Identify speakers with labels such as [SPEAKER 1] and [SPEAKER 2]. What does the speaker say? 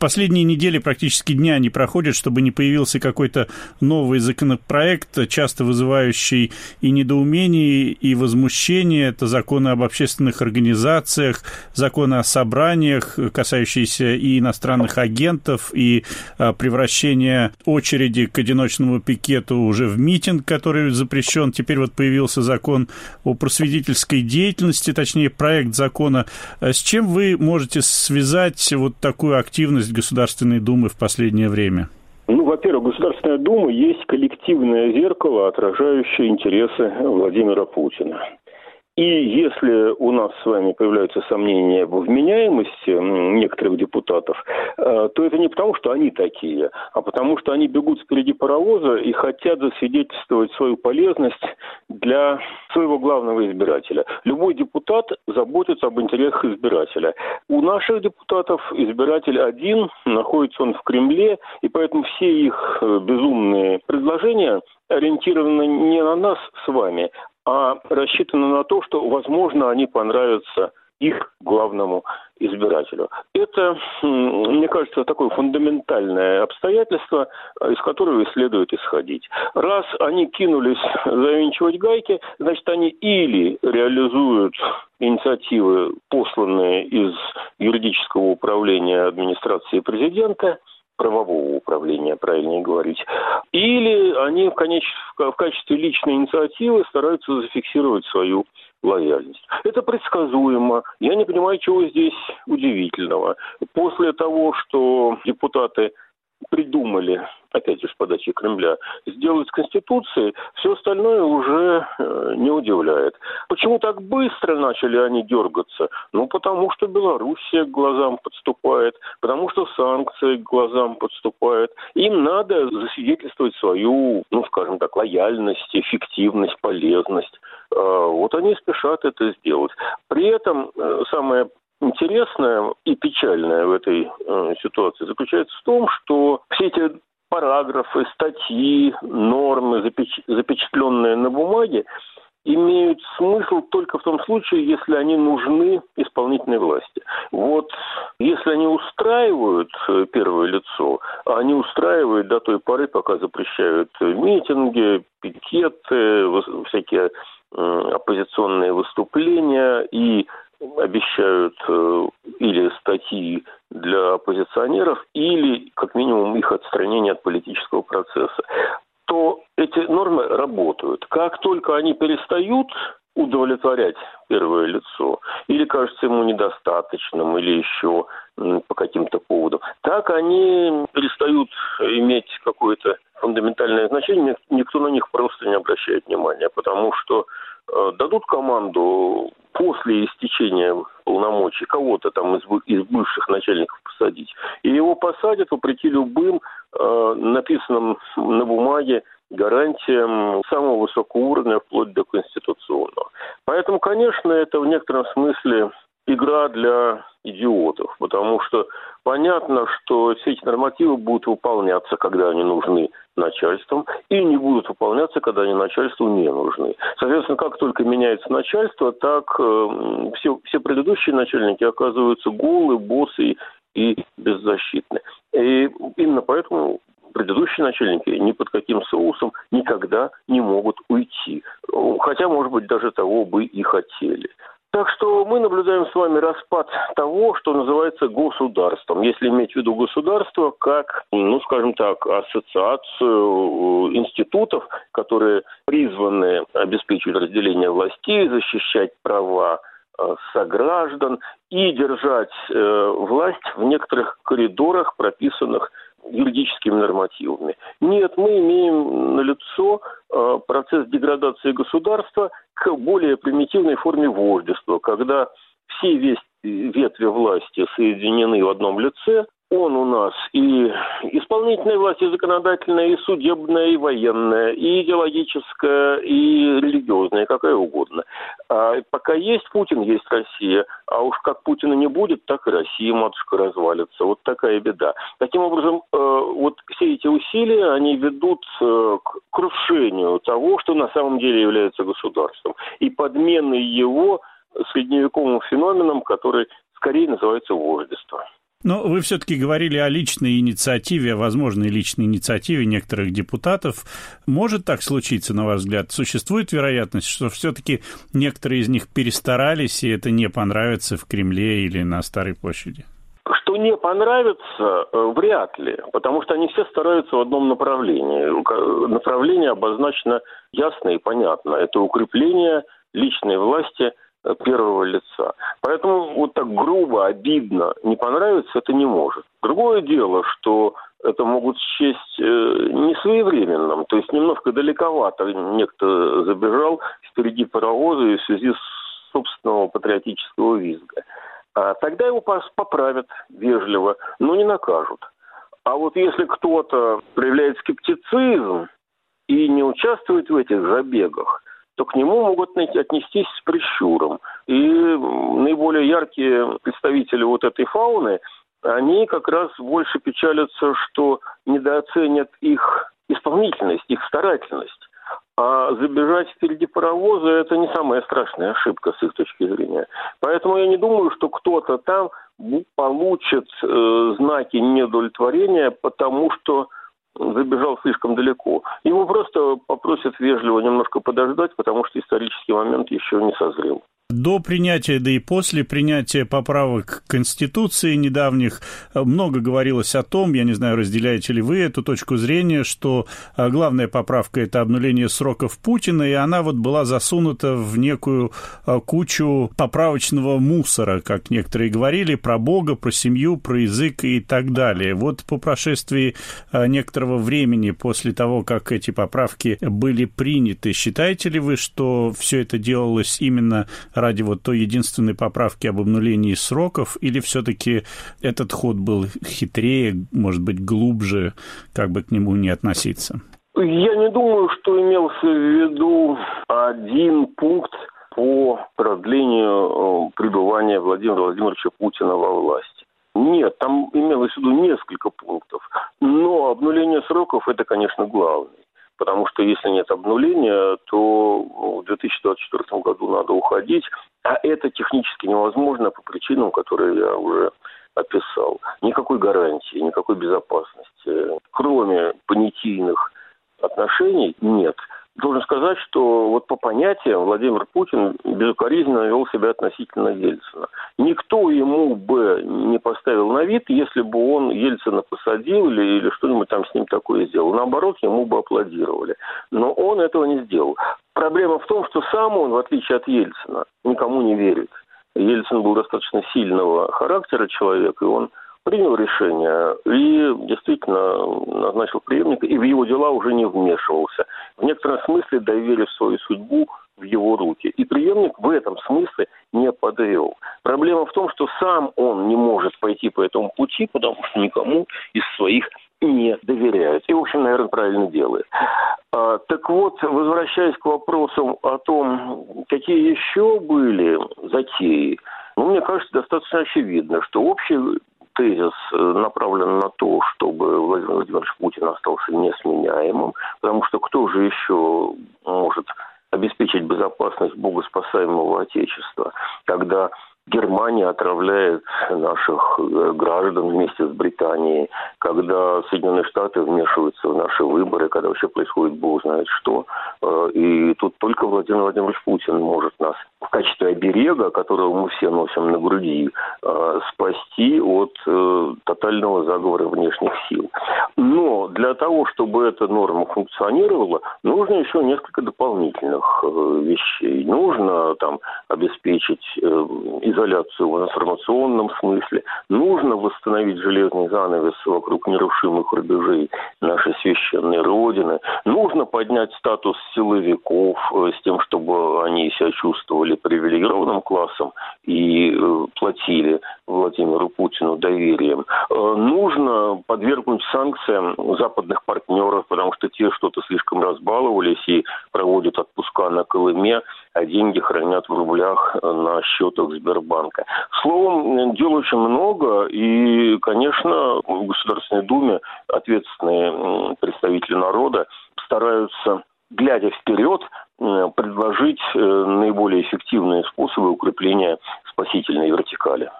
[SPEAKER 1] последние недели практически дня не проходят, чтобы не появился какой-то новый законопроект, часто вызывающий и недоумение, и возмущение. Это законы об общественных организациях, законы о собраниях, касающиеся и иностранных агентов, и а, превращения очереди к одиночному пикету уже в митинг, который запрещен. Теперь вот появился закон о просветительской деятельности, точнее, проект закона. А с чем вы можете связать вот такую активность Государственной Думы в последнее время?
[SPEAKER 2] Ну, во-первых, Государственная Дума есть коллективное зеркало, отражающее интересы Владимира Путина. И если у нас с вами появляются сомнения в вменяемости некоторых депутатов, э, то это не потому, что они такие, а потому что они бегут впереди паровоза и хотят засвидетельствовать свою полезность для своего главного избирателя. Любой депутат заботится об интересах избирателя. У наших депутатов избиратель один, находится он в Кремле, и поэтому все их э, безумные предложения ориентированы не на нас с вами, а рассчитано на то, что, возможно, они понравятся их главному избирателю. Это, мне кажется, такое фундаментальное обстоятельство, из которого и следует исходить. Раз они кинулись завинчивать гайки, значит, они или реализуют инициативы, посланные из юридического управления администрации президента, правового управления, правильнее говорить. Или они в, конеч... в качестве личной инициативы стараются зафиксировать свою лояльность. Это предсказуемо. Я не понимаю, чего здесь удивительного. После того, что депутаты придумали, опять же, с подачи Кремля, сделать с Конституцией, все остальное уже э, не удивляет. Почему так быстро начали они дергаться? Ну, потому что Белоруссия к глазам подступает, потому что санкции к глазам подступают. Им надо засвидетельствовать свою, ну, скажем так, лояльность, эффективность, полезность. Э, вот они спешат это сделать. При этом э, самое интересное и печальное в этой э, ситуации заключается в том, что все эти параграфы, статьи, нормы, запеч... запечатленные на бумаге, имеют смысл только в том случае, если они нужны исполнительной власти. Вот если они устраивают э, первое лицо, а они устраивают до той поры, пока запрещают митинги, пикеты, всякие э, оппозиционные выступления и обещают э, или статьи для оппозиционеров, или как минимум их отстранение от политического процесса, то эти нормы работают. Как только они перестают удовлетворять первое лицо, или кажется ему недостаточным, или еще по каким-то поводам, так они перестают иметь какое-то фундаментальное значение, никто на них просто не обращает внимания, потому что э, дадут команду после истечения полномочий кого-то там из, из бывших начальников посадить, и его посадят вопреки любым э, написанным на бумаге гарантиям самого высокого уровня, вплоть до конституционного. Поэтому, конечно, это в некотором смысле игра для идиотов, потому что понятно, что все эти нормативы будут выполняться, когда они нужны начальством, и не будут выполняться, когда они начальству не нужны. Соответственно, как только меняется начальство, так э, все, все предыдущие начальники оказываются голые, боссы и беззащитны. И именно поэтому предыдущие начальники ни под каким соусом никогда не могут уйти. Хотя, может быть, даже того бы и хотели. Так что мы наблюдаем с вами распад того, что называется государством. Если иметь в виду государство как, ну, скажем так, ассоциацию э, институтов, которые призваны обеспечивать разделение властей, защищать права э, сограждан и держать э, власть в некоторых коридорах, прописанных юридическими нормативами. Нет, мы имеем на лицо э, процесс деградации государства к более примитивной форме вождества, когда все ветви власти соединены в одном лице, он у нас и исполнительная власть, и законодательная, и судебная, и военная, и идеологическая, и религиозная, какая угодно. А пока есть Путин, есть Россия. А уж как Путина не будет, так и Россия, матушка, развалится. Вот такая беда. Таким образом, э, вот все эти усилия, они ведут э, к крушению того, что на самом деле является государством. И подмены его средневековым феноменом, который скорее называется вождество.
[SPEAKER 1] Но вы все-таки говорили о личной инициативе, о возможной личной инициативе некоторых депутатов. Может так случиться, на ваш взгляд? Существует вероятность, что все-таки некоторые из них перестарались, и это не понравится в Кремле или на Старой площади?
[SPEAKER 2] Что не понравится, э, вряд ли, потому что они все стараются в одном направлении. Направление обозначено ясно и понятно. Это укрепление личной власти – первого лица. Поэтому вот так грубо, обидно не понравится это не может. Другое дело, что это могут счесть э, не своевременным, то есть немножко далековато некто забежал впереди паровоза и в связи с собственного патриотического визга. А тогда его поправят вежливо, но не накажут. А вот если кто-то проявляет скептицизм и не участвует в этих забегах, то к нему могут отнестись с прищуром. И наиболее яркие представители вот этой фауны, они как раз больше печалятся, что недооценят их исполнительность, их старательность. А забежать впереди паровоза – это не самая страшная ошибка с их точки зрения. Поэтому я не думаю, что кто-то там получит э, знаки неудовлетворения, потому что забежал слишком далеко. Его просто попросят вежливо немножко подождать, потому что исторический момент еще не созрел.
[SPEAKER 1] До принятия, да и после принятия поправок к Конституции недавних много говорилось о том, я не знаю, разделяете ли вы эту точку зрения, что э, главная поправка – это обнуление сроков Путина, и она вот была засунута в некую э, кучу поправочного мусора, как некоторые говорили, про Бога, про семью, про язык и так далее. Вот по прошествии некоторого времени после того, как эти поправки были приняты, считаете ли вы, что все это делалось именно ради вот той единственной поправки об обнулении сроков, или все-таки этот ход был хитрее, может быть, глубже, как бы к нему не относиться?
[SPEAKER 2] Я не думаю, что имелся в виду один пункт по продлению э, пребывания Владимира Владимировича Путина во власти. Нет, там имелось в виду несколько пунктов. Но обнуление сроков – это, конечно, главный потому что если нет обнуления, то в 2024 году надо уходить, а это технически невозможно по причинам, которые я уже описал. Никакой гарантии, никакой безопасности, кроме понятийных отношений, нет – должен сказать, что вот по понятиям Владимир Путин безукоризненно вел себя относительно Ельцина. Никто ему бы не поставил на вид, если бы он Ельцина посадил или, или что-нибудь там с ним такое сделал. Наоборот, ему бы аплодировали. Но он этого не сделал. Проблема в том, что сам он, в отличие от Ельцина, никому не верит. Ельцин был достаточно сильного характера человек, и он принял решение и действительно назначил преемника, и в его дела уже не вмешивался. В некотором смысле доверив свою судьбу в его руки. И преемник в этом смысле не подвел. Проблема в том, что сам он не может пойти по этому пути, потому что никому из своих не доверяют. И, в общем, наверное, правильно делает. А, так вот, возвращаясь к вопросам о том, какие еще были затеи, ну, мне кажется, достаточно очевидно, что общий тезис э, направлен на то, чтобы Владимир Владимирович Путин остался несменяемым, потому что кто же еще может обеспечить безопасность богоспасаемого Отечества, когда Германия отравляет наших э, граждан вместе с Британией, когда Соединенные Штаты вмешиваются в наши выборы, когда вообще происходит бог знает что. Э, и тут только Владимир Владимирович Путин может нас в качестве оберега, которого мы все носим на груди, э, спасти от тотального заговора внешних сил. Для того, чтобы эта норма функционировала, нужно еще несколько дополнительных вещей. Нужно там обеспечить изоляцию в информационном смысле. Нужно восстановить железный занавес вокруг нерушимых рубежей нашей священной Родины. Нужно поднять статус силовиков э, с тем, чтобы они себя чувствовали привилегированным классом и э, платили Владимиру Путину доверием. Э, нужно подвергнуть санкциям западных партнеров, потому что те что-то слишком разбаловались и проводят отпуска на Колыме, а деньги хранят в рублях на счетах Сбербанка. Словом, дел очень много, и, конечно, в Государственной Думе ответственные представители народа стараются глядя вперед, предложить э, наиболее эффективные способы укрепления спасительной вертикали.